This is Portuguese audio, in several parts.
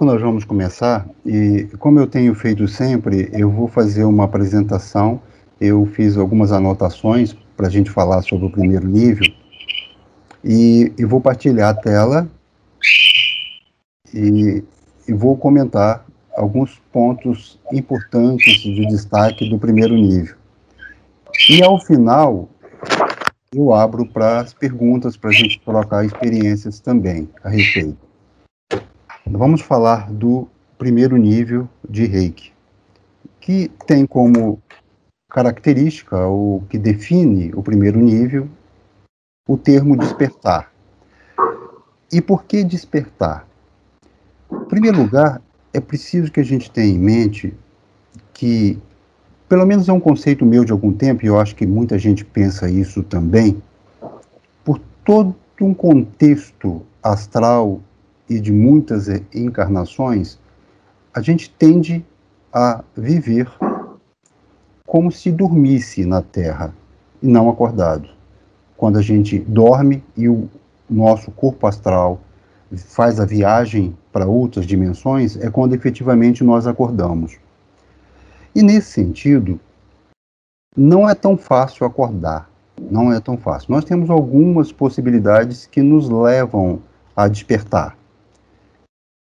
Nós vamos começar e, como eu tenho feito sempre, eu vou fazer uma apresentação. Eu fiz algumas anotações para a gente falar sobre o primeiro nível e, e vou partilhar a tela e, e vou comentar alguns pontos importantes de destaque do primeiro nível. E ao final, eu abro para as perguntas, para a gente trocar experiências também a respeito. Vamos falar do primeiro nível de reiki, que tem como característica, o que define o primeiro nível, o termo despertar. E por que despertar? Em primeiro lugar, é preciso que a gente tenha em mente que, pelo menos é um conceito meu de algum tempo, e eu acho que muita gente pensa isso também, por todo um contexto astral e de muitas encarnações, a gente tende a viver como se dormisse na Terra e não acordado. Quando a gente dorme e o nosso corpo astral faz a viagem para outras dimensões, é quando efetivamente nós acordamos. E nesse sentido, não é tão fácil acordar, não é tão fácil. Nós temos algumas possibilidades que nos levam a despertar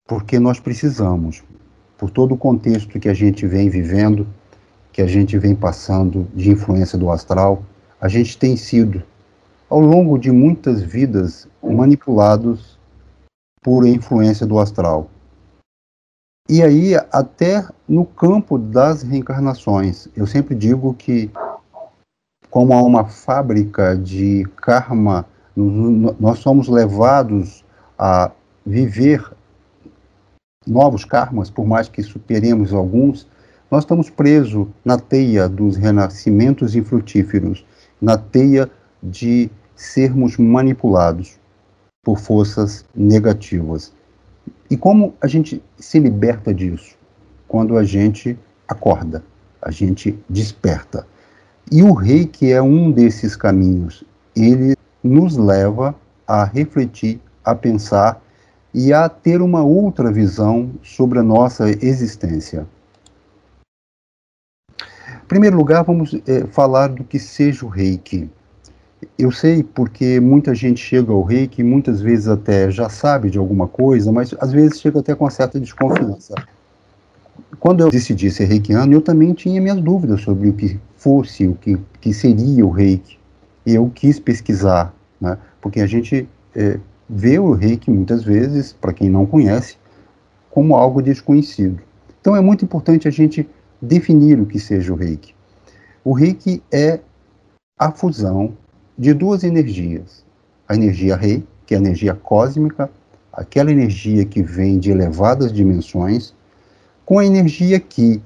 porque nós precisamos, por todo o contexto que a gente vem vivendo, que a gente vem passando de influência do astral, a gente tem sido, ao longo de muitas vidas, manipulados por influência do astral. E aí, até no campo das reencarnações, eu sempre digo que, como há uma fábrica de karma, nós somos levados a viver novos karmas, por mais que superemos alguns, nós estamos presos na teia dos renascimentos infrutíferos, na teia de sermos manipulados por forças negativas. E como a gente se liberta disso? Quando a gente acorda, a gente desperta. E o reiki é um desses caminhos. Ele nos leva a refletir, a pensar e a ter uma outra visão sobre a nossa existência. Em primeiro lugar, vamos é, falar do que seja o reiki. Eu sei porque muita gente chega ao reiki, muitas vezes até já sabe de alguma coisa, mas às vezes chega até com uma certa desconfiança. Quando eu decidi ser reikiano, eu também tinha minhas dúvidas sobre o que fosse, o que, que seria o reiki. E eu quis pesquisar, né, porque a gente é, vê o reiki muitas vezes, para quem não conhece, como algo desconhecido. Então é muito importante a gente definir o que seja o reiki. O reiki é a fusão de duas energias: a energia rei, que é a energia cósmica, aquela energia que vem de elevadas dimensões, com a energia ki.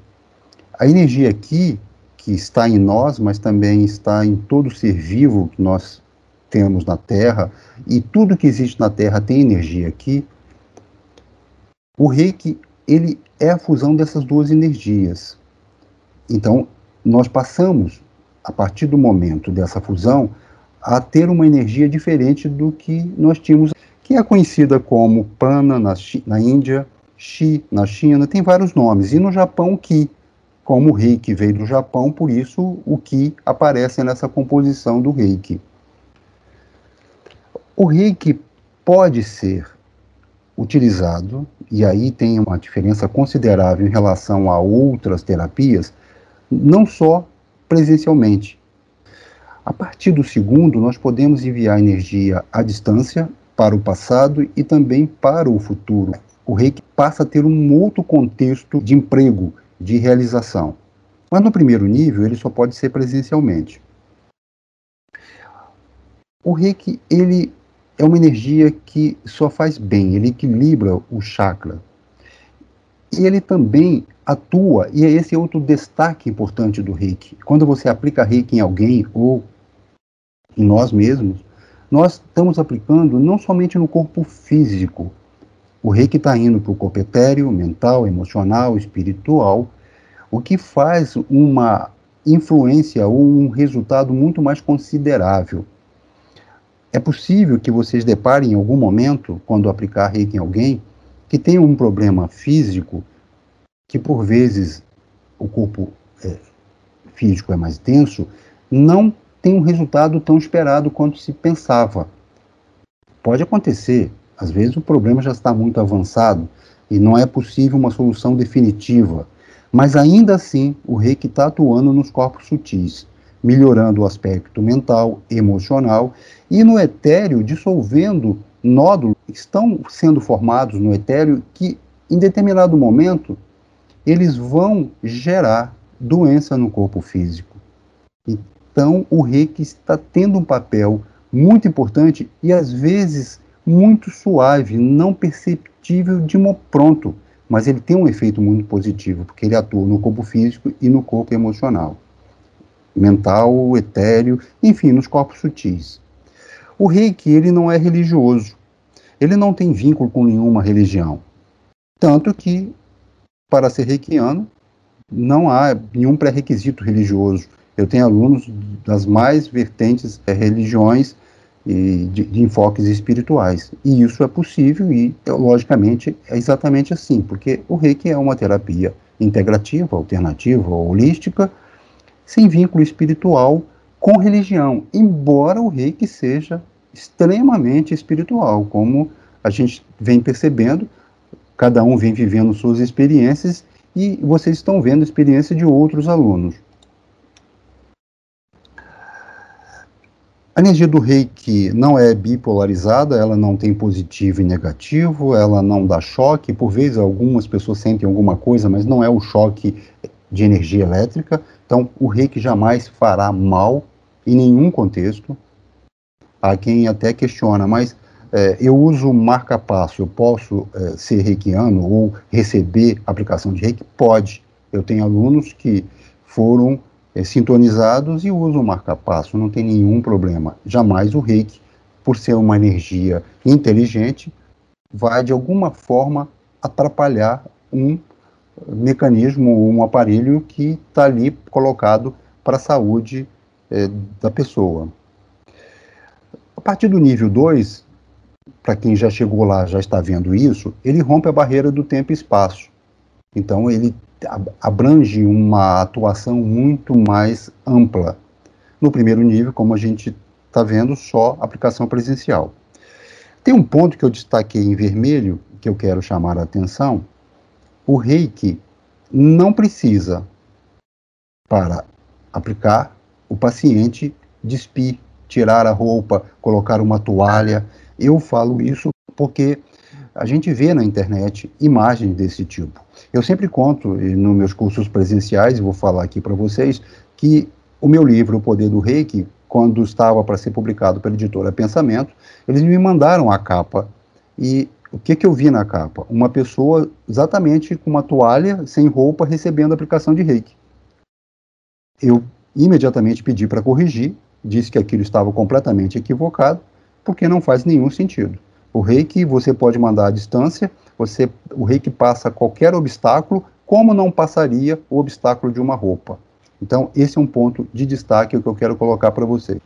A energia ki, que está em nós, mas também está em todo ser vivo que nós temos na Terra, e tudo que existe na Terra tem energia aqui, o reiki, ele é a fusão dessas duas energias. Então, nós passamos, a partir do momento dessa fusão, a ter uma energia diferente do que nós tínhamos, que é conhecida como prana na, na Índia, Shi na China, tem vários nomes, e no Japão, Ki, como o reiki veio do Japão, por isso o Ki aparece nessa composição do reiki. O reiki pode ser utilizado, e aí tem uma diferença considerável em relação a outras terapias, não só presencialmente. A partir do segundo, nós podemos enviar energia à distância para o passado e também para o futuro. O reiki passa a ter um outro contexto de emprego, de realização. Mas no primeiro nível, ele só pode ser presencialmente. O reiki, ele é uma energia que só faz bem, ele equilibra o chakra. E ele também atua, e esse é outro destaque importante do reiki. Quando você aplica reiki em alguém ou em nós mesmos, nós estamos aplicando não somente no corpo físico. O reiki está indo para o corpo etéreo, mental, emocional, espiritual, o que faz uma influência ou um resultado muito mais considerável. É possível que vocês deparem em algum momento, quando aplicar reiki em alguém, que tem um problema físico, que por vezes o corpo é, físico é mais denso, não tem um resultado tão esperado quanto se pensava. Pode acontecer, às vezes o problema já está muito avançado e não é possível uma solução definitiva, mas ainda assim o reiki está atuando nos corpos sutis, melhorando o aspecto mental, emocional e no etéreo dissolvendo nódulos que estão sendo formados no etéreo que em determinado momento eles vão gerar doença no corpo físico. Então, o reiki está tendo um papel muito importante e às vezes muito suave, não perceptível de pronto, mas ele tem um efeito muito positivo, porque ele atua no corpo físico e no corpo emocional, mental, etéreo, enfim, nos corpos sutis. O reiki, ele não é religioso, ele não tem vínculo com nenhuma religião, tanto que, para ser reikiano, não há nenhum pré-requisito religioso. Eu tenho alunos das mais vertentes é, religiões e de, de, enfoques espirituais. E isso é possível e, logicamente, é exatamente assim, porque o reiki é uma terapia integrativa, alternativa, holística, sem vínculo espiritual com religião, embora o reiki seja extremamente espiritual, como a gente vem percebendo, cada um vem vivendo suas experiências e vocês estão vendo a experiência de outros alunos. A energia do reiki não é bipolarizada, ela não tem positivo e negativo, ela não dá choque. Por vezes, algumas pessoas sentem alguma coisa, mas não é o choque de energia elétrica. Então, o reiki jamais fará mal em nenhum contexto. Há quem até questiona, mas é, eu uso marca-passo, eu posso é, ser reikiano ou receber aplicação de reiki? Pode. Eu tenho alunos que foram é, sintonizados e usam marca-passo, não tem nenhum problema. Jamais o reiki, por ser uma energia inteligente, vai de alguma forma atrapalhar um mecanismo, um aparelho que está ali colocado para a saúde é, da pessoa. A partir do nível 2, para quem já chegou lá, já está vendo isso, ele rompe a barreira do tempo e espaço. Então, ele abrange uma atuação muito mais ampla. No primeiro nível, como a gente está vendo, só aplicação presencial. Tem um ponto que eu destaquei em vermelho, que eu quero chamar a atenção. O reiki não precisa, para aplicar, o paciente despir, tirar a roupa, colocar uma toalha. Eu falo isso porque a gente vê na internet imagens desse tipo. Eu sempre conto nos meus cursos presenciais, vou falar aqui para vocês, que o meu livro, O Poder do Reiki, quando estava para ser publicado pela editora Pensamento, eles me mandaram a capa. E o que, que eu vi na capa? Uma pessoa exatamente com uma toalha, sem roupa, recebendo a aplicação de reiki. Eu imediatamente pedi para corrigir, disse que aquilo estava completamente equivocado, porque não faz nenhum sentido. O reiki você pode mandar à distância, você, o reiki passa qualquer obstáculo, como não passaria o obstáculo de uma roupa. Então, esse é um ponto de destaque que eu quero colocar para você.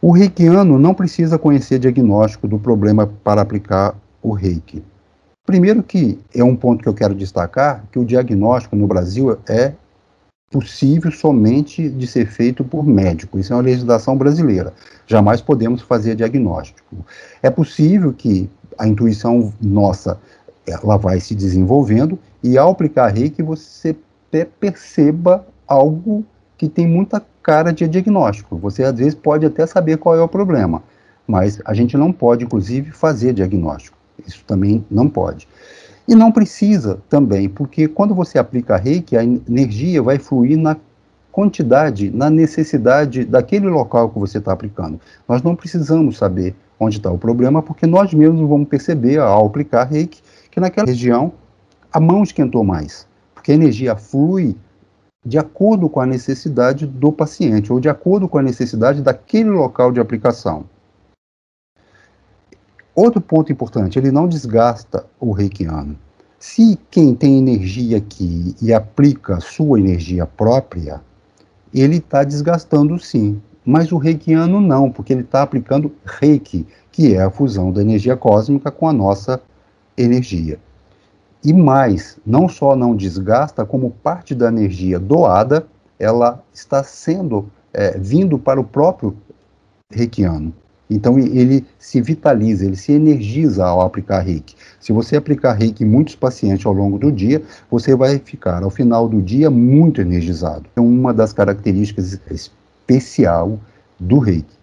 O reikiano não precisa conhecer diagnóstico do problema para aplicar o reiki. Primeiro que é um ponto que eu quero destacar, que o diagnóstico no Brasil é possível somente de ser feito por médico. Isso é uma legislação brasileira. Jamais podemos fazer diagnóstico. É possível que a intuição nossa ela vai se desenvolvendo e ao aplicar reiki você perceba algo que tem muita cara de diagnóstico. Você às vezes pode até saber qual é o problema, mas a gente não pode, inclusive, fazer diagnóstico. Isso também não pode. E não precisa também, porque quando você aplica reiki, a energia vai fluir na quantidade, na necessidade daquele local que você está aplicando. Nós não precisamos saber onde está o problema, porque nós mesmos vamos perceber ao aplicar reiki que naquela região a mão esquentou mais, porque a energia flui de acordo com a necessidade do paciente ou de acordo com a necessidade daquele local de aplicação. Outro ponto importante, ele não desgasta o reikiano. Se quem tem energia aqui e aplica sua energia própria, ele está desgastando sim. Mas o reikiano não, porque ele está aplicando reiki, que é a fusão da energia cósmica com a nossa energia. E mais, não só não desgasta, como parte da energia doada, ela está sendo é, vindo para o próprio reikiano. Então ele se vitaliza, ele se energiza ao aplicar reiki. Se você aplicar reiki em muitos pacientes ao longo do dia, você vai ficar ao final do dia muito energizado. É uma das características especial do reiki.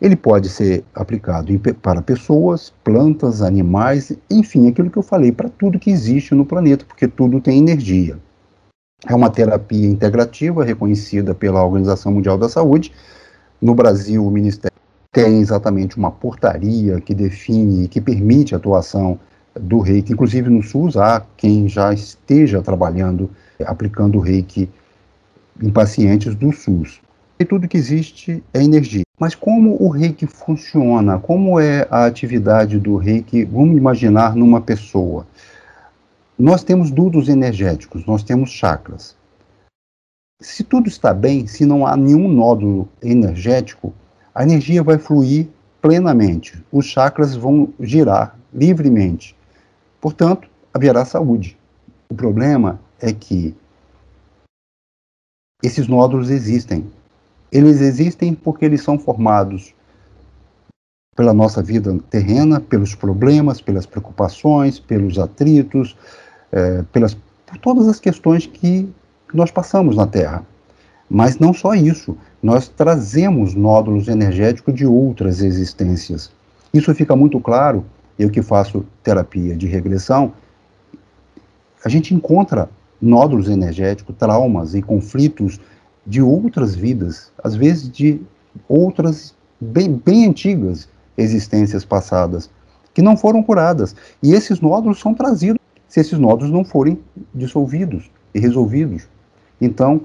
Ele pode ser aplicado para pessoas, plantas, animais, enfim, aquilo que eu falei, para tudo que existe no planeta, porque tudo tem energia. É uma terapia integrativa reconhecida pela Organização Mundial da Saúde. No Brasil, o Ministério tem exatamente uma portaria que define e que permite a atuação do reiki. Inclusive no SUS há quem já esteja trabalhando, aplicando o reiki em pacientes do SUS. E tudo que existe é energia. Mas como o reiki funciona? Como é a atividade do reiki? Vamos imaginar numa pessoa. Nós temos dudos energéticos, nós temos chakras. Se tudo está bem, se não há nenhum nódulo energético, a energia vai fluir plenamente, os chakras vão girar livremente. Portanto, haverá saúde. O problema é que esses nódulos existem. Eles existem porque eles são formados pela nossa vida terrena, pelos problemas, pelas preocupações, pelos atritos, é, pelas, por todas as questões que nós passamos na Terra. Mas não só isso, nós trazemos nódulos energéticos de outras existências. Isso fica muito claro, eu que faço terapia de regressão, a gente encontra nódulos energéticos, traumas e conflitos de outras vidas, às vezes de outras bem, bem antigas existências passadas, que não foram curadas. E esses nódulos são trazidos se esses nódulos não forem dissolvidos e resolvidos. Então,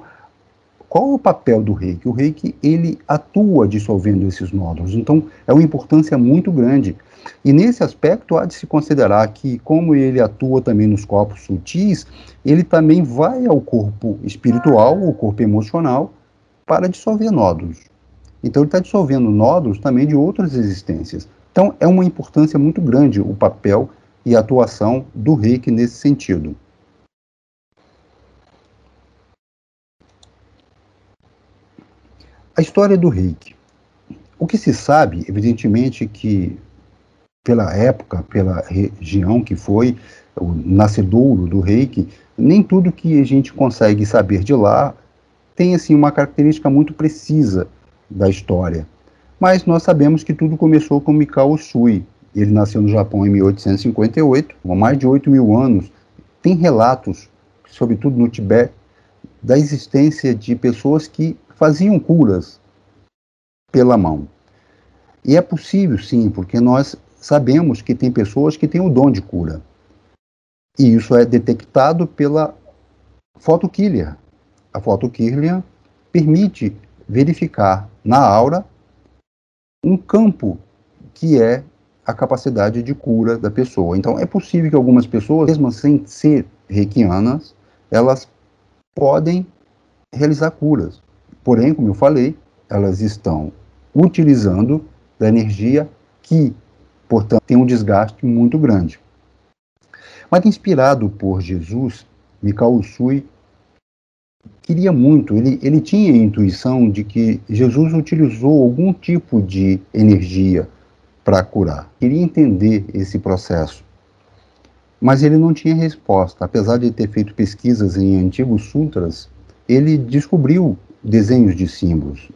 qual o papel do reiki? O reiki, ele atua dissolvendo esses nódulos, então é uma importância muito grande. E nesse aspecto, há de se considerar que, como ele atua também nos corpos sutis, ele também vai ao corpo espiritual, ao corpo emocional, para dissolver nódulos. Então, ele está dissolvendo nódulos também de outras existências. Então, é uma importância muito grande o papel e a atuação do reiki nesse sentido. A história do reiki. O que se sabe, evidentemente, que pela época, pela região que foi o nascedouro do reiki, nem tudo que a gente consegue saber de lá tem assim uma característica muito precisa da história. Mas nós sabemos que tudo começou com Mikao Usui. Ele nasceu no Japão em 1858, há mais de 8 mil anos. Tem relatos, sobretudo no Tibete, da existência de pessoas que faziam curas pela mão. E é possível, sim, porque nós sabemos que tem pessoas que têm o dom de cura. E isso é detectado pela fotokiller. A fotokiller permite verificar na aura um campo que é a capacidade de cura da pessoa. Então, é possível que algumas pessoas, mesmo sem ser reikianas, elas podem realizar curas. Porém, como eu falei, elas estão utilizando da energia que, portanto, tem um desgaste muito grande. Mas inspirado por Jesus, Mikao Usui queria muito, ele, ele tinha a intuição de que Jesus utilizou algum tipo de energia para curar. Queria entender esse processo. Mas ele não tinha resposta. Apesar de ter feito pesquisas em antigos sutras, ele descobriu desenhos de símbolos.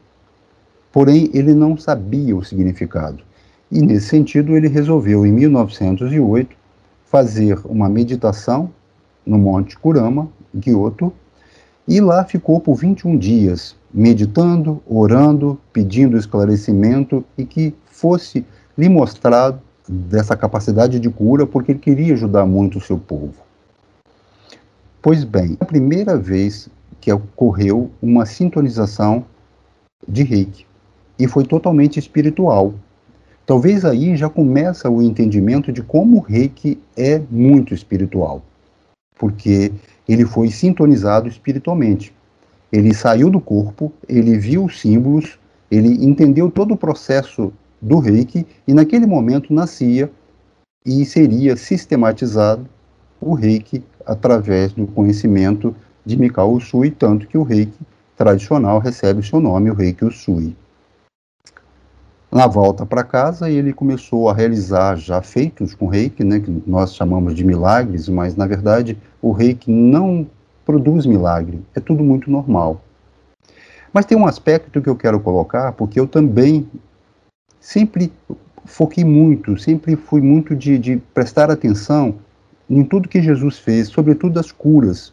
Porém, ele não sabia o significado. E, nesse sentido, ele resolveu, em 1908, fazer uma meditação no Monte Kurama, Kyoto, e lá ficou por 21 dias, meditando, orando, pedindo esclarecimento e que fosse lhe mostrado dessa capacidade de cura, porque ele queria ajudar muito o seu povo. Pois bem, a primeira vez que ocorreu uma sintonização de reiki. E foi totalmente espiritual. Talvez aí já começa o entendimento de como o reiki é muito espiritual, porque ele foi sintonizado espiritualmente. Ele saiu do corpo, ele viu os símbolos, ele entendeu todo o processo do reiki e naquele momento nascia e seria sistematizado o reiki através do conhecimento de Mikao Usui, tanto que o reiki tradicional recebe o seu nome, o reiki Usui. Na volta para casa, ele começou a realizar já feitos com reiki, né, que nós chamamos de milagres, mas na verdade o reiki não produz milagre, é tudo muito normal. Mas tem um aspecto que eu quero colocar, porque eu também sempre foquei muito, sempre fui muito de, de prestar atenção em tudo que Jesus fez, sobretudo das curas.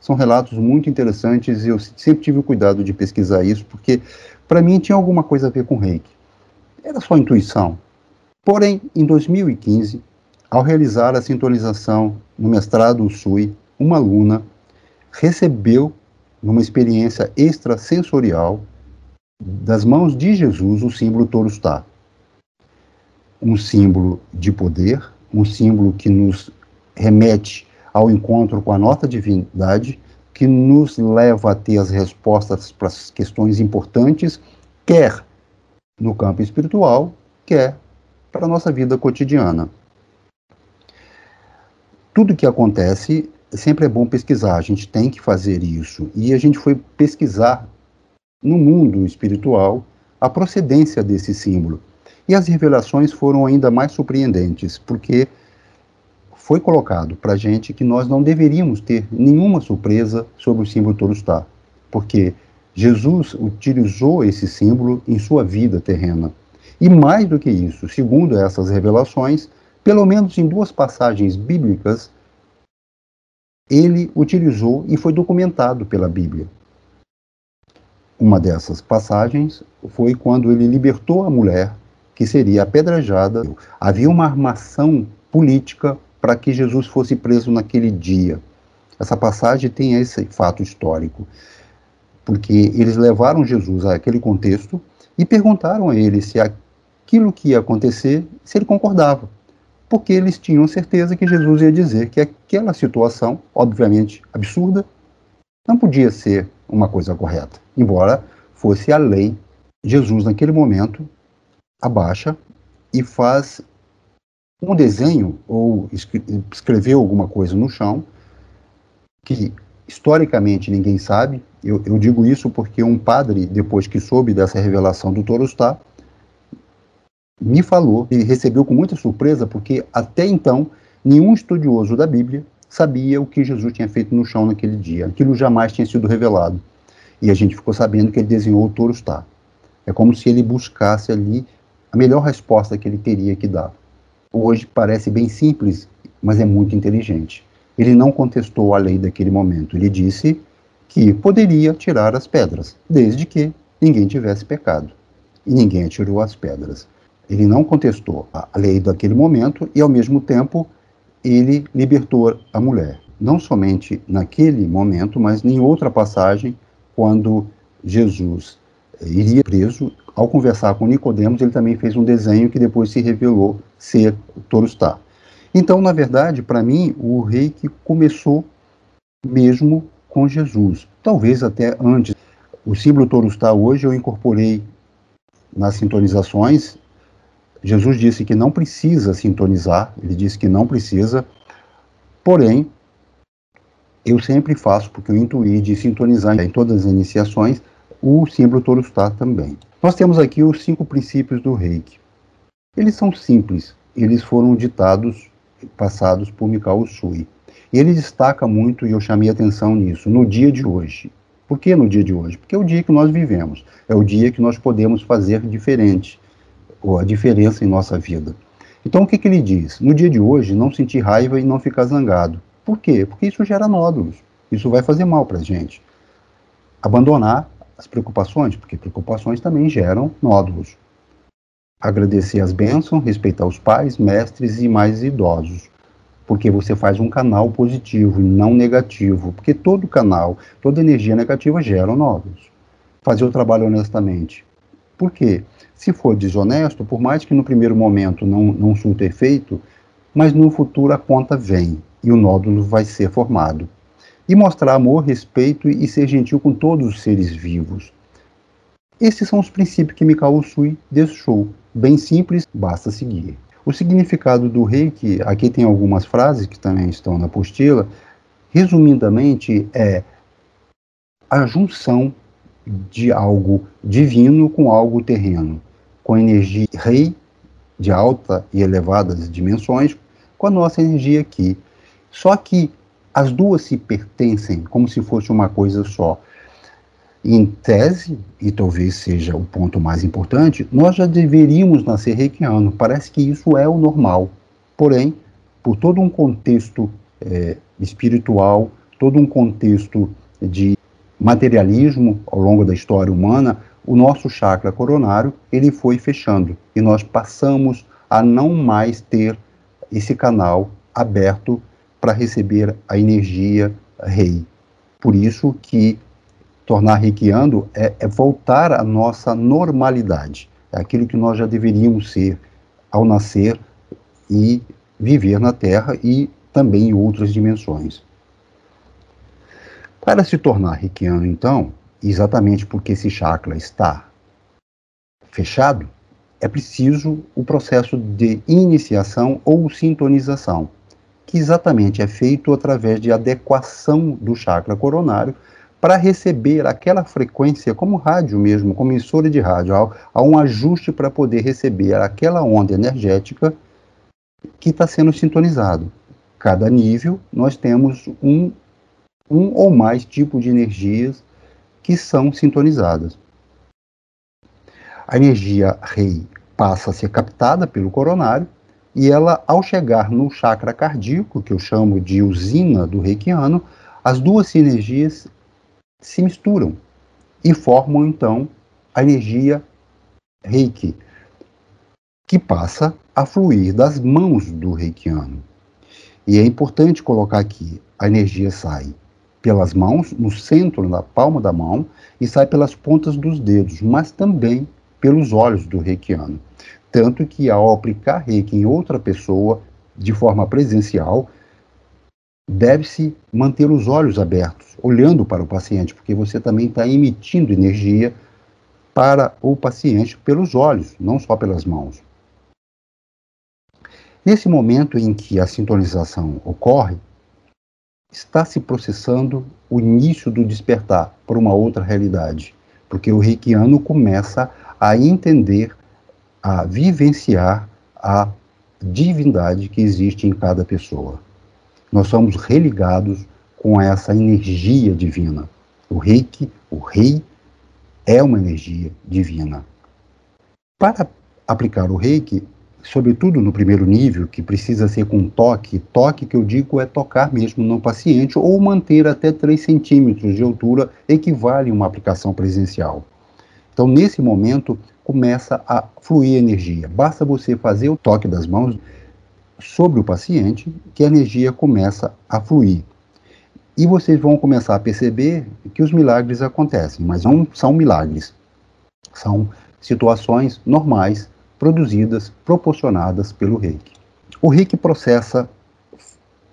São relatos muito interessantes e eu sempre tive o cuidado de pesquisar isso, porque para mim tinha alguma coisa a ver com reiki. Era só intuição. Porém, em 2015, ao realizar a sintonização no mestrado USUI, uma aluna recebeu, numa experiência extrasensorial, das mãos de Jesus, o símbolo Torustá. Um símbolo de poder, um símbolo que nos remete ao encontro com a nossa divindade, que nos leva a ter as respostas para as questões importantes, quer no campo espiritual, quer para a nossa vida cotidiana. Tudo que acontece sempre é bom pesquisar, a gente tem que fazer isso. E a gente foi pesquisar no mundo espiritual a procedência desse símbolo. E as revelações foram ainda mais surpreendentes, porque foi colocado para a gente que nós não deveríamos ter nenhuma surpresa sobre o símbolo Torustá, porque Jesus utilizou esse símbolo em sua vida terrena. E mais do que isso, segundo essas revelações, pelo menos em duas passagens bíblicas, ele utilizou e foi documentado pela Bíblia. Uma dessas passagens foi quando ele libertou a mulher que seria apedrejada. Havia uma armação política para que Jesus fosse preso naquele dia. Essa passagem tem esse fato histórico, porque eles levaram Jesus àquele contexto e perguntaram a ele se aquilo que ia acontecer, se ele concordava porque eles tinham certeza que Jesus ia dizer que aquela situação, obviamente absurda, não podia ser uma coisa correta, embora fosse a lei. Jesus, naquele momento, abaixa e faz um desenho ou escreveu alguma coisa no chão que historicamente ninguém sabe. Eu, eu, digo isso porque um padre, depois que soube dessa revelação do Torostá, me falou e recebeu com muita surpresa, porque até então nenhum estudioso da Bíblia sabia o que Jesus tinha feito no chão naquele dia. Aquilo jamais tinha sido revelado. E a gente ficou sabendo que ele desenhou o touro está. É como se ele buscasse ali a melhor resposta que ele teria que dar. Hoje parece bem simples, mas é muito inteligente. Ele não contestou a lei daquele momento. Ele disse que poderia tirar as pedras, desde que ninguém tivesse pecado. E ninguém atirou as pedras. Ele não contestou a lei daquele momento e, ao mesmo tempo, ele libertou a mulher. Não somente naquele momento, mas em outra passagem, quando Jesus iria preso, ao conversar com Nicodemos, ele também fez um desenho que depois se revelou ser Torustá. Então, na verdade, para mim, o rei que começou mesmo com Jesus, talvez até antes. O símbolo Torustá hoje eu incorporei nas sintonizações Jesus disse que não precisa sintonizar, ele disse que não precisa, porém, eu sempre faço, porque eu intuí de sintonizar em todas as iniciações, o símbolo Torustá também. Nós temos aqui os cinco princípios do reiki. Eles são simples, eles foram ditados, passados por Mikao Usui. Ele destaca muito, e eu chamei atenção nisso, no dia de hoje. Por que no dia de hoje? Porque é o dia que nós vivemos, é o dia que nós podemos fazer diferente ou a diferença em nossa vida. Então, o que, que ele diz? No dia de hoje, não sentir raiva e não ficar zangado. Por quê? Porque isso gera nódulos. Isso vai fazer mal para a gente. Abandonar as preocupações, porque preocupações também geram nódulos. Agradecer as bênçãos, respeitar os pais, mestres e mais idosos. Porque você faz um canal positivo e não negativo. Porque todo canal, toda energia negativa gera nódulos. Fazer o trabalho honestamente. Por quê? Se for desonesto, por mais que no primeiro momento não, não surta efeito, mas no futuro a conta vem e o nódulo vai ser formado. E mostrar amor, respeito e ser gentil com todos os seres vivos. Esses são os princípios que Mikao Usui deixou. Bem simples, basta seguir. O significado do reiki, aqui tem algumas frases que também estão na apostila, resumidamente é a junção de algo divino com algo terreno, com energia rei de alta e elevadas dimensões, com a nossa energia aqui. Só que as duas se pertencem como se fosse uma coisa só. Em tese, e talvez seja o ponto mais importante, nós já deveríamos nascer reikiano. Parece que isso é o normal. Porém, por todo um contexto é, espiritual, todo um contexto de materialismo ao longo da história humana, o nosso chakra coronário ele foi fechando e nós passamos a não mais ter esse canal aberto para receber a energia rei. Por isso que tornar reikiando é, é voltar à nossa normalidade, é aquilo que nós já deveríamos ser ao nascer e viver na Terra e também em outras dimensões. Para se tornar reikiano, então, exatamente porque esse chakra está fechado, é preciso o processo de iniciação ou sintonização, que exatamente é feito através de adequação do chakra coronário para receber aquela frequência, como rádio mesmo, como emissora de rádio, há, um ajuste para poder receber aquela onda energética que está sendo sintonizado. Cada nível, nós temos um um ou mais tipos de energias que são sintonizadas. A energia rei passa a ser captada pelo coronário e ela, ao chegar no chakra cardíaco, que eu chamo de usina do reikiano, as duas energias se misturam e formam então a energia reiki, que passa a fluir das mãos do reikiano. E é importante colocar aqui: a energia sai pelas mãos, no centro, na palma da mão, e sai pelas pontas dos dedos, mas também pelos olhos do reikiano. Tanto que ao aplicar reiki em outra pessoa, de forma presencial, deve-se manter os olhos abertos, olhando para o paciente, porque você também está emitindo energia para o paciente pelos olhos, não só pelas mãos. Nesse momento em que a sintonização ocorre, está se processando o início do despertar para uma outra realidade, porque o reikiano começa a entender, a vivenciar a divindade que existe em cada pessoa. Nós somos religados com essa energia divina. O reiki, o rei, é uma energia divina. Para aplicar o reiki, sobretudo no primeiro nível, que precisa ser com toque, toque que eu digo é tocar mesmo no paciente ou manter até 3 centímetros de altura equivale a uma aplicação presencial. Então, nesse momento, começa a fluir energia. Basta você fazer o toque das mãos sobre o paciente que a energia começa a fluir. E vocês vão começar a perceber que os milagres acontecem, mas não são milagres. São situações normais produzidas, proporcionadas pelo reiki. O reiki processa,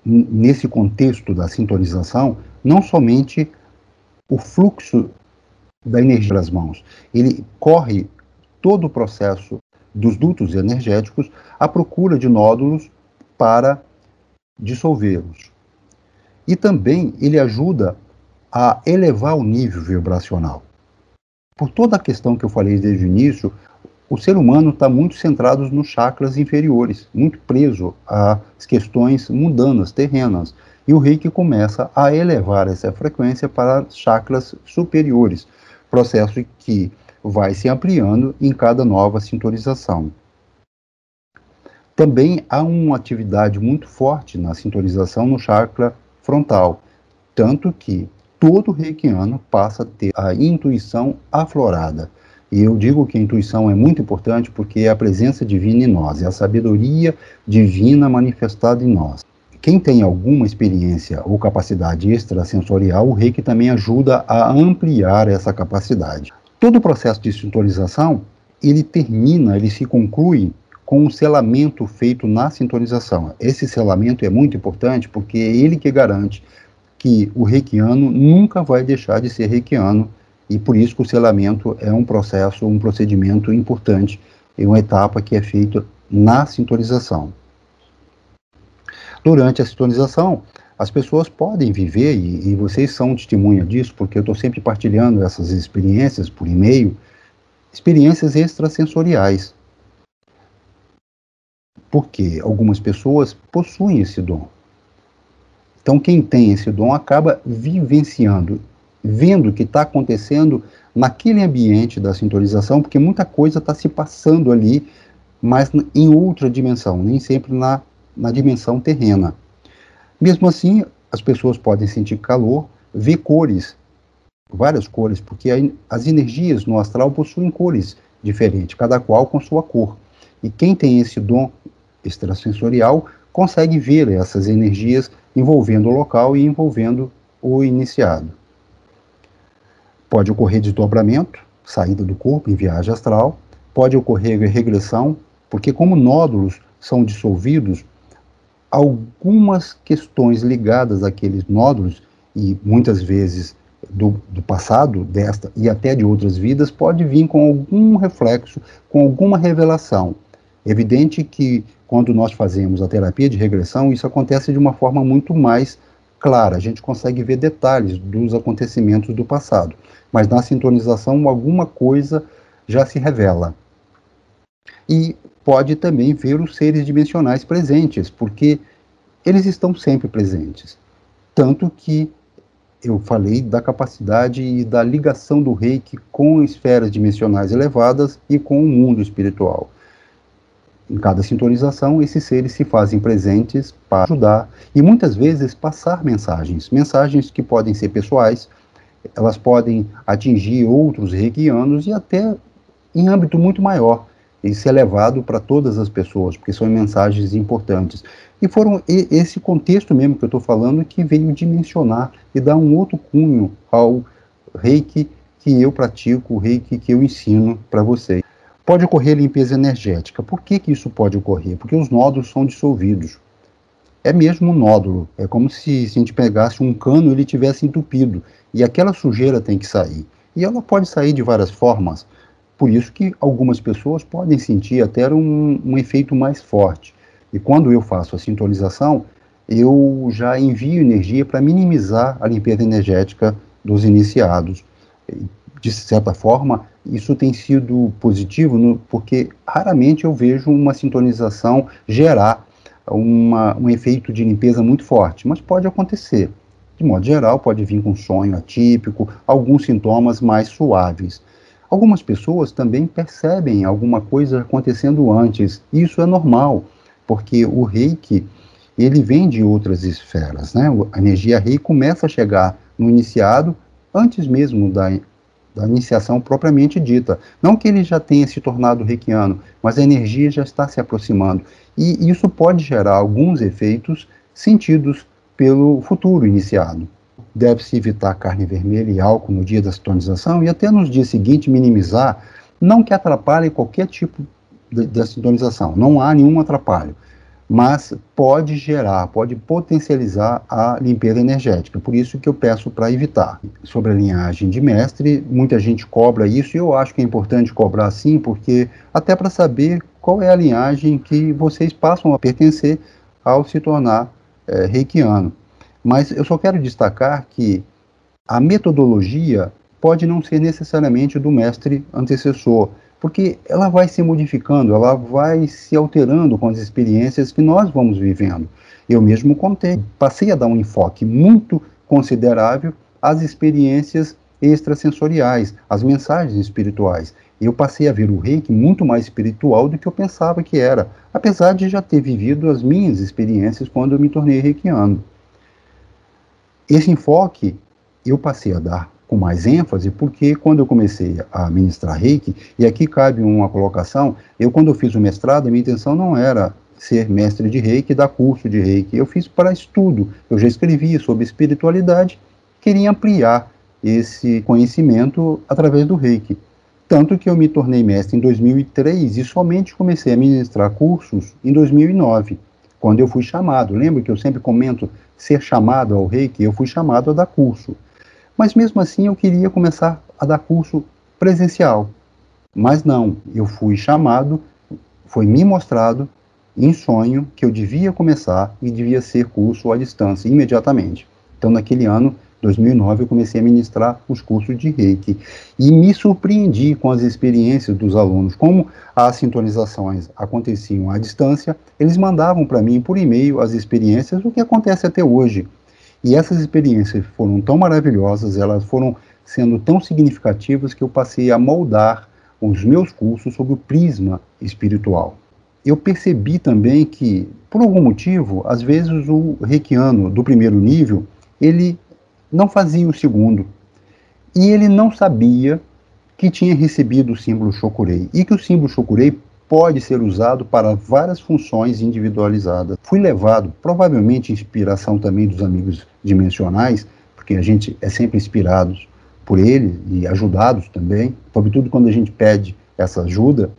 nesse contexto da sintonização, não somente o fluxo da energia das mãos, ele corre todo o processo dos dutos energéticos à procura de nódulos para dissolvê-los. E também ele ajuda a elevar o nível vibracional. Por toda a questão que eu falei desde o início, o ser humano está muito centrado nos chakras inferiores, muito preso às questões mundanas, terrenas. E o reiki começa a elevar essa frequência para chakras superiores, processo que vai se ampliando em cada nova sintonização. Também há uma atividade muito forte na sintonização no chakra frontal, tanto que todo reikiano passa a ter a intuição aflorada. E eu digo que a intuição é muito importante porque é a presença divina em nós, é a sabedoria divina manifestada em nós. Quem tem alguma experiência ou capacidade extrasensorial, o reiki também ajuda a ampliar essa capacidade. Todo o processo de sintonização, ele termina, ele se conclui com um selamento feito na sintonização. Esse selamento é muito importante porque é ele que garante que o reikiano nunca vai deixar de ser reikiano e por isso que o selamento é um processo, um procedimento importante, é uma etapa que é feita na sintonização. Durante a sintonização, as pessoas podem viver, e, e vocês são testemunha disso, porque eu estou sempre partilhando essas experiências por e-mail, experiências extrasensoriais. Porque algumas pessoas possuem esse dom. Então, quem tem esse dom acaba vivenciando, vendo o que está acontecendo naquele ambiente da sintonização, porque muita coisa está se passando ali, mas em outra dimensão, nem sempre na, na dimensão terrena. Mesmo assim, as pessoas podem sentir calor, ver cores, várias cores, porque as energias no astral possuem cores diferentes, cada qual com sua cor. E quem tem esse dom extrasensorial consegue ver essas energias envolvendo o local e envolvendo o iniciado. Pode ocorrer desdobramento, saída do corpo em viagem astral, pode ocorrer regressão, porque como nódulos são dissolvidos, algumas questões ligadas àqueles nódulos, e muitas vezes do, do, passado, desta e até de outras vidas, pode vir com algum reflexo, com alguma revelação. Evidente que quando nós fazemos a terapia de regressão, isso acontece de uma forma muito mais clara, a gente consegue ver detalhes dos acontecimentos do passado, mas na sintonização alguma coisa já se revela. E pode também ver os seres dimensionais presentes, porque eles estão sempre presentes. Tanto que eu falei da capacidade e da ligação do reiki com esferas dimensionais elevadas e com o mundo espiritual. Em cada sintonização, esses seres se fazem presentes para ajudar e muitas vezes passar mensagens, mensagens que podem ser pessoais, elas podem atingir outros reikianos e até em âmbito muito maior, isso é levado para todas as pessoas, porque são mensagens importantes. E foram esse contexto mesmo que eu estou falando que veio dimensionar e dar um outro cunho ao reiki que eu pratico, o reiki que eu ensino para vocês. Pode ocorrer limpeza energética. Por que, que isso pode ocorrer? Porque os nódulos são dissolvidos. É mesmo um nódulo. É como se, se a gente pegasse um cano e ele tivesse entupido. E aquela sujeira tem que sair. E ela pode sair de várias formas. Por isso que algumas pessoas podem sentir até um, um efeito mais forte. E quando eu faço a sintonização, eu já envio energia para minimizar a limpeza energética dos iniciados. De certa forma, isso tem sido positivo, no, porque raramente eu vejo uma sintonização gerar uma, um efeito de limpeza muito forte, mas pode acontecer. De modo geral, pode vir com sonho atípico, alguns sintomas mais suaves. Algumas pessoas também percebem alguma coisa acontecendo antes. Isso é normal, porque o reiki ele vem de outras esferas, né? A energia rei começa a chegar no iniciado antes mesmo da, da iniciação propriamente dita. Não que ele já tenha se tornado reikiano, mas a energia já está se aproximando. E isso pode gerar alguns efeitos sentidos pelo futuro iniciado deve-se evitar carne vermelha e álcool no dia da sintonização e até nos dias seguintes minimizar, não que atrapalhe qualquer tipo de, sintonização, não há nenhum atrapalho, mas pode gerar, pode potencializar a limpeza energética, por isso que eu peço para evitar. Sobre a linhagem de mestre, muita gente cobra isso e eu acho que é importante cobrar sim, porque até para saber qual é a linhagem que vocês passam a pertencer ao se tornar é, reikiano. Mas eu só quero destacar que a metodologia pode não ser necessariamente do mestre antecessor, porque ela vai se modificando, ela vai se alterando com as experiências que nós vamos vivendo. Eu mesmo contei, passei a dar um enfoque muito considerável às experiências extrasensoriais, às mensagens espirituais. Eu passei a ver o reiki muito mais espiritual do que eu pensava que era, apesar de já ter vivido as minhas experiências quando eu me tornei reikiano. Esse enfoque eu passei a dar com mais ênfase porque quando eu comecei a ministrar reiki, e aqui cabe uma colocação, eu quando eu fiz o mestrado, a minha intenção não era ser mestre de reiki, dar curso de reiki, eu fiz para estudo, eu já escrevia sobre espiritualidade, queria ampliar esse conhecimento através do reiki. Tanto que eu me tornei mestre em 2003 e somente comecei a ministrar cursos em 2009 quando eu fui chamado. Lembra que eu sempre comento ser chamado ao reiki? Eu fui chamado a dar curso. Mas mesmo assim eu queria começar a dar curso presencial. Mas não, eu fui chamado foi me mostrado em sonho que eu devia começar e devia ser curso à distância imediatamente. Então, naquele ano, 2009, eu comecei a ministrar os cursos de Reiki e me surpreendi com as experiências dos alunos. Como as sintonizações aconteciam à distância, eles mandavam para mim por e-mail as experiências, o que acontece até hoje. E essas experiências foram tão maravilhosas, elas foram sendo tão significativas que eu passei a moldar os meus cursos sob o prisma espiritual. Eu percebi também que, por algum motivo, às vezes o reikiano do primeiro nível, ele não fazia o segundo. E ele não sabia que tinha recebido o símbolo Shokurei e que o símbolo Shokurei pode ser usado para várias funções individualizadas. Fui levado, provavelmente inspiração também dos amigos dimensionais, porque a gente é sempre inspirado por ele e ajudados também, sobretudo quando a gente pede essa ajuda,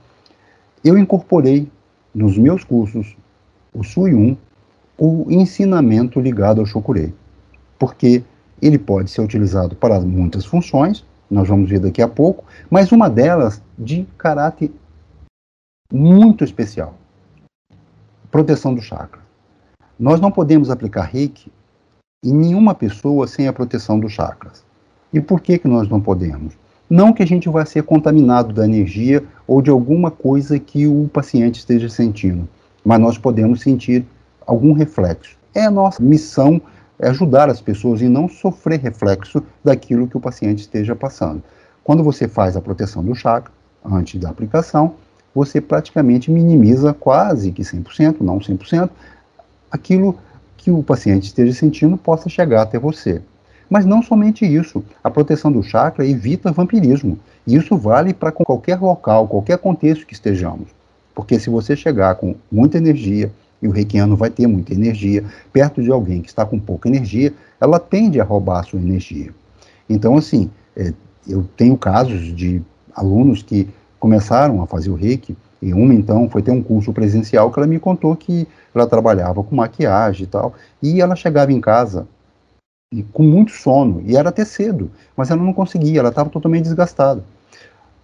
eu incorporei nos meus cursos, o Sui 1, o ensinamento ligado ao Shokurei. Porque ele pode ser utilizado para muitas funções, nós vamos ver daqui a pouco, mas uma delas de caráter muito especial. Proteção do chakra. Nós não podemos aplicar reiki em nenhuma pessoa sem a proteção dos chakras. E por que, que nós não podemos? Não que a gente vai ser contaminado da energia ou de alguma coisa que o paciente esteja sentindo, mas nós podemos sentir algum reflexo. É a nossa missão é ajudar as pessoas e não sofrer reflexo daquilo que o paciente esteja passando. Quando você faz a proteção do chakra, antes da aplicação, você praticamente minimiza quase que 100%, não 100%, aquilo que o paciente esteja sentindo possa chegar até você. Mas não somente isso, a proteção do chakra evita vampirismo. E isso vale para qualquer local, qualquer contexto que estejamos. Porque se você chegar com muita energia, e o reikiano vai ter muita energia, perto de alguém que está com pouca energia, ela tende a roubar a sua energia. Então, assim, é, eu tenho casos de alunos que começaram a fazer o reiki, e uma, então, foi ter um curso presencial que ela me contou que ela trabalhava com maquiagem e tal, e ela chegava em casa e com muito sono, e era até cedo, mas ela não conseguia, ela estava totalmente desgastada.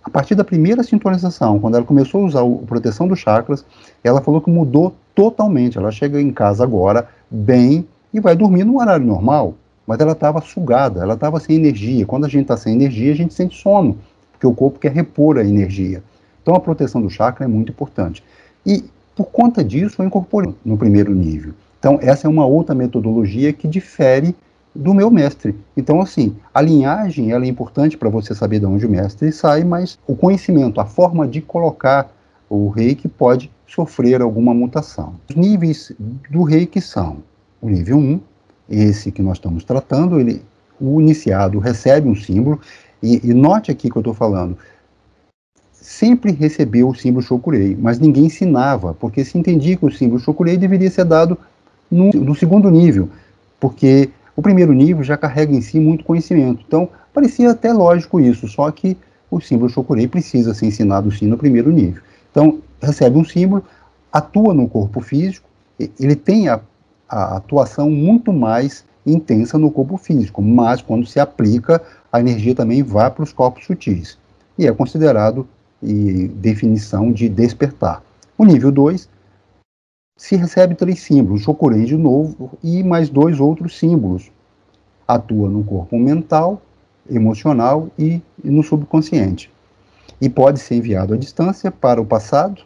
A partir da primeira sintonização, quando ela começou a usar a proteção dos chakras, ela falou que mudou totalmente. Ela chega em casa agora bem e vai dormir no horário normal, mas ela estava sugada, ela estava sem energia. Quando a gente está sem energia, a gente sente sono, porque o corpo quer repor a energia. Então a proteção do chakra é muito importante. E por conta disso, eu incorporei no primeiro nível. Então essa é uma outra metodologia que difere do meu mestre. Então, assim, a linhagem ela é importante para você saber de onde o mestre sai, mas o conhecimento, a forma de colocar o reiki pode sofrer alguma mutação. Os níveis do reiki são o nível 1, esse que nós estamos tratando, ele, o iniciado recebe um símbolo, e, e note aqui que eu estou falando, sempre recebeu o símbolo Shokurei, mas ninguém ensinava, porque se entendia que o símbolo Shokurei deveria ser dado no, no segundo nível, porque o primeiro nível já carrega em si muito conhecimento. Então, parecia até lógico isso, só que o símbolo Shokurei precisa ser ensinado sim no primeiro nível. Então, recebe um símbolo, atua no corpo físico, ele tem a, a atuação muito mais intensa no corpo físico, mas quando se aplica, a energia também vai para os corpos sutis. E é considerado e, definição de despertar. O nível 2 se recebe três símbolos, Shokuren de novo e mais dois outros símbolos. Atua no corpo mental, emocional e, e no subconsciente. E pode ser enviado à distância para o passado,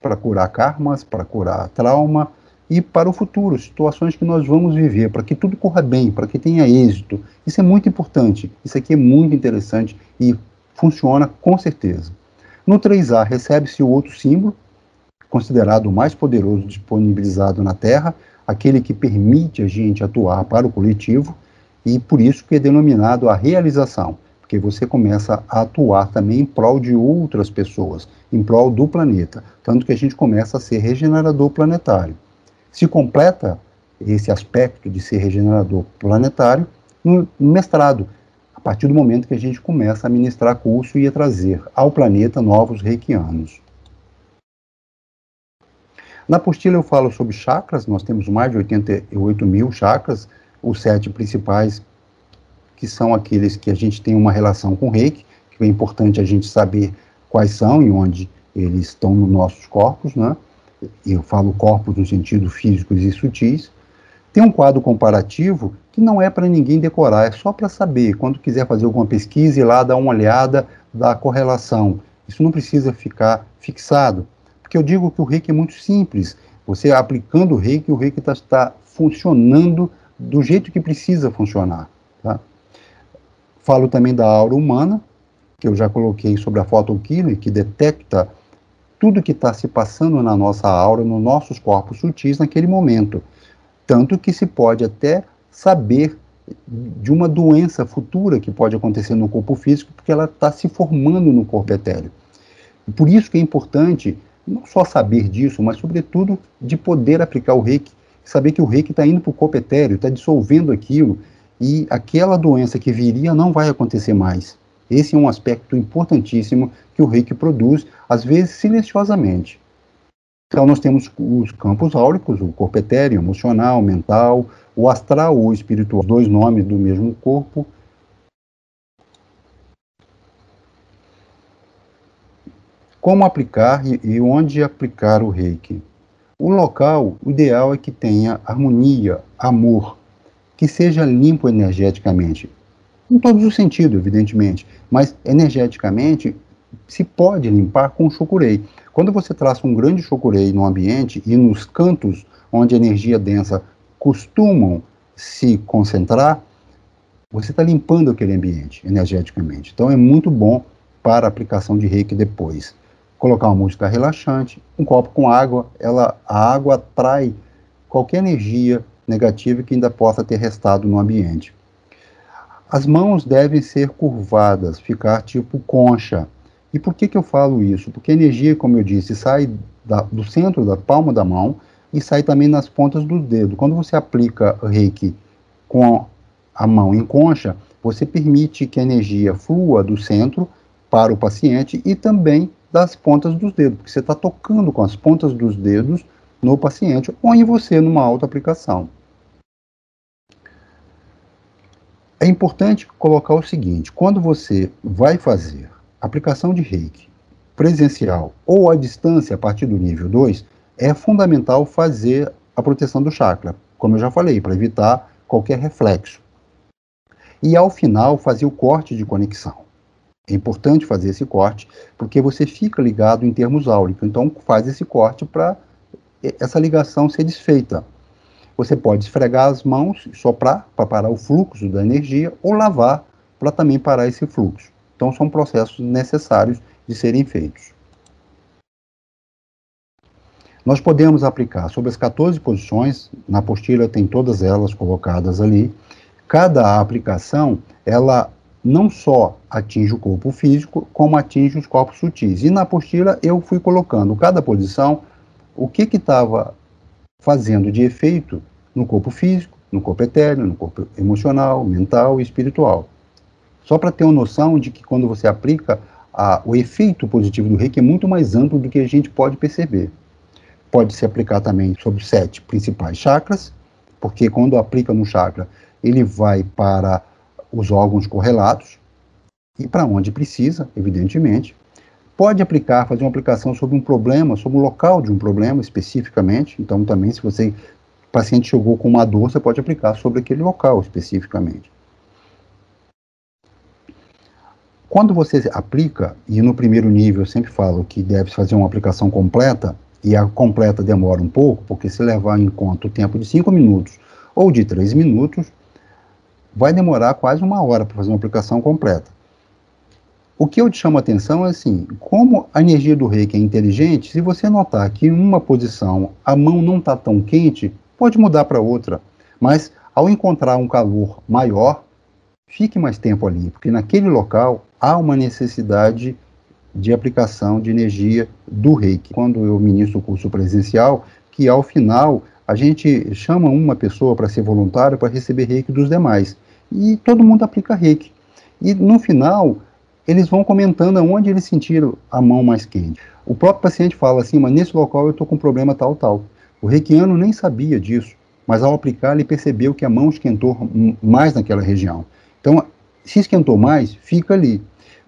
para curar karmas, para curar trauma e para o futuro, situações que nós vamos viver, para que tudo corra bem, para que tenha êxito. Isso é muito importante, isso aqui é muito interessante e funciona com certeza. No 3A recebe-se o outro símbolo, considerado o mais poderoso disponibilizado na Terra, aquele que permite a gente atuar para o coletivo, e por isso que é denominado a realização, porque você começa a atuar também em prol de outras pessoas, em prol do planeta, tanto que a gente começa a ser regenerador planetário. Se completa esse aspecto de ser regenerador planetário no mestrado, a partir do momento que a gente começa a ministrar curso e a trazer ao planeta novos reikianos. Na apostila eu falo sobre chakras, nós temos mais de 88 mil chakras, os sete principais, que são aqueles que a gente tem uma relação com o reiki, que é importante a gente saber quais são e onde eles estão nos nossos corpos, né? Eu falo corpos no sentido físicos e sutis. Tem um quadro comparativo que não é para ninguém decorar, é só para saber. Quando quiser fazer alguma pesquisa, ir lá dar uma olhada da correlação. Isso não precisa ficar fixado. Porque eu digo que o reiki é muito simples. Você aplicando o reiki, o reiki está tá funcionando do jeito que precisa funcionar. Falo também da aura humana, que eu já coloquei sobre a photokiller, que detecta tudo que está se passando na nossa aura, nos nossos corpos sutis naquele momento. Tanto que se pode até saber de uma doença futura que pode acontecer no corpo físico, porque ela está se formando no corpo etéreo. Por isso que é importante não só saber disso, mas sobretudo de poder aplicar o reiki, saber que o reiki está indo para o corpo etéreo, está dissolvendo aquilo, e aquela doença que viria não vai acontecer mais. Esse é um aspecto importantíssimo que o reiki produz, às vezes silenciosamente. Então, nós temos os campos áuricos, o corpo etéreo, emocional, mental, o astral ou espiritual, dois nomes do mesmo corpo. Como aplicar e, onde aplicar o reiki? O local, o ideal é que tenha harmonia, amor, que seja limpo energeticamente. Em todos os sentidos, evidentemente, mas energeticamente se pode limpar com chokurei. Quando você traça um grande chokurei no ambiente e nos cantos onde a energia densa costumam se concentrar, você está limpando aquele ambiente energeticamente. Então é muito bom para a aplicação de reiki depois. Colocar uma música relaxante, um copo com água, ela, a água atrai qualquer energia negativa que ainda possa ter restado no ambiente. As mãos devem ser curvadas, ficar tipo concha. E por que, que eu falo isso? Porque a energia, como eu disse, sai da, do centro da palma da mão e sai também nas pontas do dedo. Quando você aplica reiki com a mão em concha, você permite que a energia flua do centro para o paciente e também das pontas dos dedos, porque você está tocando com as pontas dos dedos no paciente ou em você numa auto-aplicação. É importante colocar o seguinte: quando você vai fazer aplicação de reiki presencial ou à distância a partir do nível 2, é fundamental fazer a proteção do chakra, como eu já falei, para evitar qualquer reflexo. E ao final, fazer o corte de conexão. É importante fazer esse corte, porque você fica ligado em termos áuricos. Então, faz esse corte para essa ligação ser desfeita. Você pode esfregar as mãos, soprar para parar o fluxo da energia, ou lavar para também parar esse fluxo. Então, são processos necessários de serem feitos. Nós podemos aplicar sobre as 14 posições, na apostila tem todas elas colocadas ali. Cada aplicação, ela não só atinge o corpo físico, como atinge os corpos sutis. E na apostila eu fui colocando cada posição, o que estava fazendo de efeito no corpo físico, no corpo etéreo, no corpo emocional, mental e espiritual. Só para ter uma noção de que quando você aplica, a, o efeito positivo do reiki é muito mais amplo do que a gente pode perceber pode se aplicar também sobre sete principais chakras, porque quando aplica no chakra, ele vai para os órgãos correlatos e para onde precisa, evidentemente. Pode aplicar, fazer uma aplicação sobre um problema, sobre o local de um problema especificamente. Então, também, se você, o paciente chegou com uma dor, você pode aplicar sobre aquele local especificamente. Quando você aplica, e no primeiro nível eu sempre falo que deve fazer uma aplicação completa, e a completa demora um pouco, porque se levar em conta o tempo de 5 minutos ou de 3 minutos, vai demorar quase uma hora para fazer uma aplicação completa. O que eu te chamo a atenção é assim, como a energia do reiki é inteligente, se você notar que em uma posição a mão não está tão quente, pode mudar para outra. Mas ao encontrar um calor maior, fique mais tempo ali, porque naquele local há uma necessidade de aplicação de energia do reiki. Quando eu ministro o curso presencial, que ao final a gente chama uma pessoa para ser voluntário para receber reiki dos demais. E todo mundo aplica reiki. E no final, eles vão comentando aonde eles sentiram a mão mais quente. O próprio paciente fala assim, mas nesse local eu estou com problema tal, tal. O reikiano nem sabia disso, mas ao aplicar ele percebeu que a mão esquentou mais naquela região. Então, se esquentou mais, fica ali.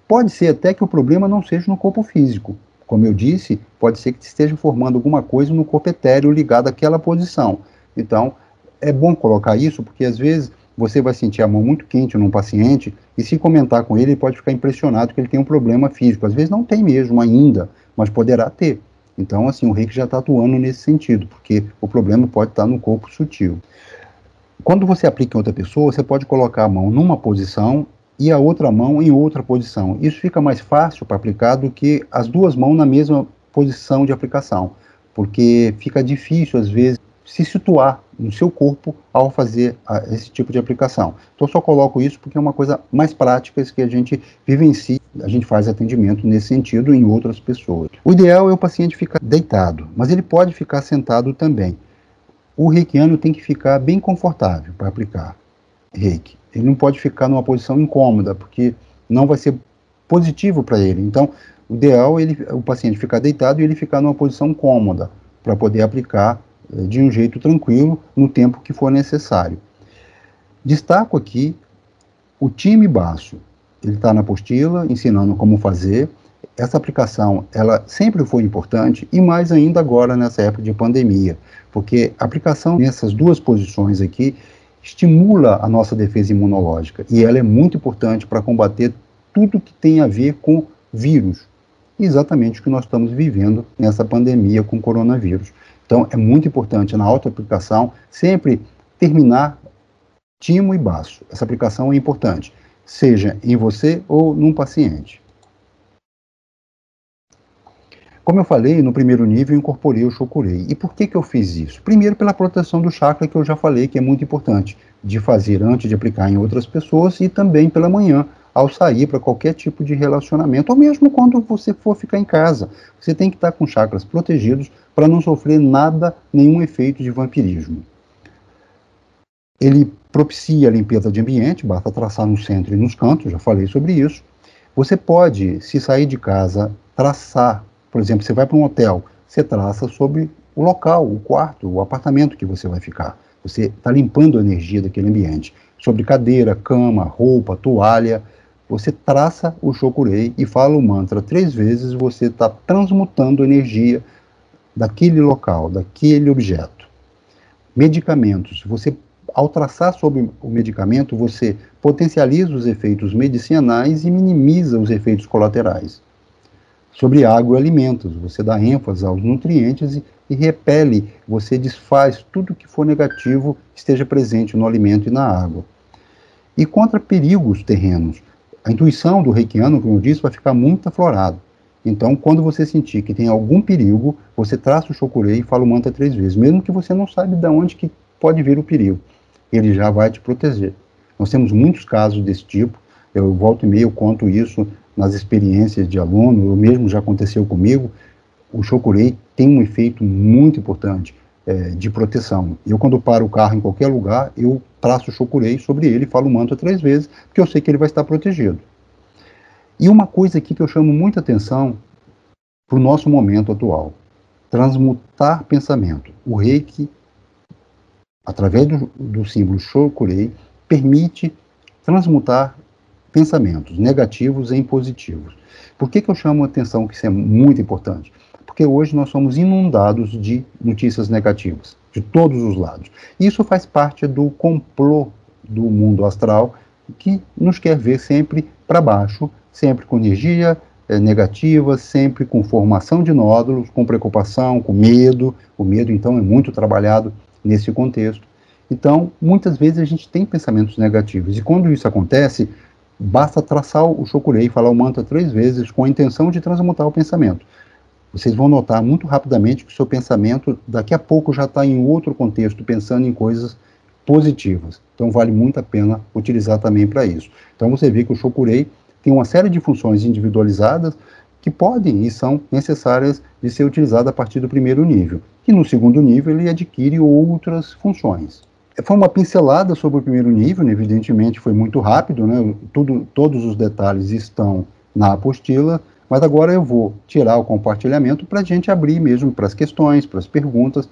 Pode ser até que o problema não seja no corpo físico. como eu disse, pode ser que esteja formando alguma coisa no corpo etéreo ligado àquela posição. Então, é bom colocar isso, porque às vezes você vai sentir a mão muito quente num paciente e se comentar com ele, ele pode ficar impressionado que ele tem um problema físico. Às vezes não tem mesmo ainda, mas poderá ter. Então, assim, o reiki já está atuando nesse sentido, porque o problema pode estar no corpo sutil. Quando você aplica em outra pessoa, você pode colocar a mão numa posição e a outra mão em outra posição. Isso fica mais fácil para aplicar do que as duas mãos na mesma posição de aplicação, porque fica difícil, às vezes, se situar no seu corpo ao fazer a, esse tipo de aplicação. Então, só coloco isso porque é uma coisa mais prática que a gente vivencia, a gente faz atendimento nesse sentido em outras pessoas. O ideal é o paciente ficar deitado, mas ele pode ficar sentado também. O reikiano tem que ficar bem confortável para aplicar reiki. Ele não pode ficar numa posição incômoda, porque não vai ser positivo para ele. Então, o ideal é ele, o paciente ficar deitado e ele ficar numa posição cômoda para poder aplicar de um jeito tranquilo no tempo que for necessário. Destaco aqui o time baixo. Ele está na apostila ensinando como fazer. Essa aplicação, ela sempre foi importante e mais ainda agora nessa época de pandemia, porque a aplicação nessas duas posições aqui estimula a nossa defesa imunológica e ela é muito importante para combater tudo que tem a ver com vírus, exatamente o que nós estamos vivendo nessa pandemia com coronavírus. Então, é muito importante na auto-aplicação sempre terminar timo e baço. Essa aplicação é importante, seja em você ou num paciente. Como eu falei, no primeiro nível eu incorporei o Shokurei. E por que, que eu fiz isso? Primeiro, pela proteção do chakra, que eu já falei que é muito importante de fazer antes de aplicar em outras pessoas e também pela manhã, ao sair para qualquer tipo de relacionamento, ou mesmo quando você for ficar em casa. Você tem que estar com chakras protegidos para não sofrer nada, nenhum efeito de vampirismo. Ele propicia a limpeza de ambiente, basta traçar no centro e nos cantos, já falei sobre isso. Você pode, se sair de casa, traçar, por exemplo, você vai para um hotel, você traça sobre o local, o quarto, o apartamento que você vai ficar. Você está limpando a energia daquele ambiente. Sobre cadeira, cama, roupa, toalha, você traça o Shokurei e fala o mantra três vezes, você está transmutando energia daquele local, daquele objeto. Medicamentos. Você, ao traçar sobre o medicamento, você potencializa os efeitos medicinais e minimiza os efeitos colaterais. Sobre água e alimentos, você dá ênfase aos nutrientes e, e repele, você desfaz tudo que for negativo que esteja presente no alimento e na água. E contra perigos terrenos, a intuição do reikiano, como eu disse, vai ficar muito aflorada. Então, quando você sentir que tem algum perigo, você traça o chokurei e fala o mantra três vezes, mesmo que você não saiba de onde que pode vir o perigo. Ele já vai te proteger. Nós temos muitos casos desse tipo. Eu volto e meio conto isso nas experiências de aluno, ou mesmo já aconteceu comigo. O chokurei tem um efeito muito importante é, de proteção. Eu, quando paro o carro em qualquer lugar, eu traço o chokurei sobre ele falo o mantra três vezes, porque eu sei que ele vai estar protegido. E uma coisa aqui que eu chamo muita atenção para o nosso momento atual: transmutar pensamento. O reiki, através do, do símbolo Shokurei, permite transmutar pensamentos negativos em positivos. Por que, que eu chamo a atenção que isso é muito importante? Porque hoje nós somos inundados de notícias negativas, de todos os lados. Isso faz parte do complô do mundo astral, que nos quer ver sempre para baixo, sempre com energia é, negativa, sempre com formação de nódulos, com preocupação, com medo. O medo, então, é muito trabalhado nesse contexto. Então, muitas vezes a gente tem pensamentos negativos, e quando isso acontece, basta traçar o chokurei, falar o mantra três vezes com a intenção de transmutar o pensamento vocês vão notar muito rapidamente que o seu pensamento daqui a pouco já está em outro contexto, pensando em coisas positivas. Então vale muito a pena utilizar também para isso. Então você vê que o Shokurei tem uma série de funções individualizadas que podem e são necessárias de ser utilizadas a partir do primeiro nível. E no segundo nível ele adquire outras funções. Foi uma pincelada sobre o primeiro nível, evidentemente foi muito rápido, né? Tudo, todos os detalhes estão na apostila, mas agora eu vou tirar o compartilhamento para a gente abrir mesmo para as questões, para as perguntas,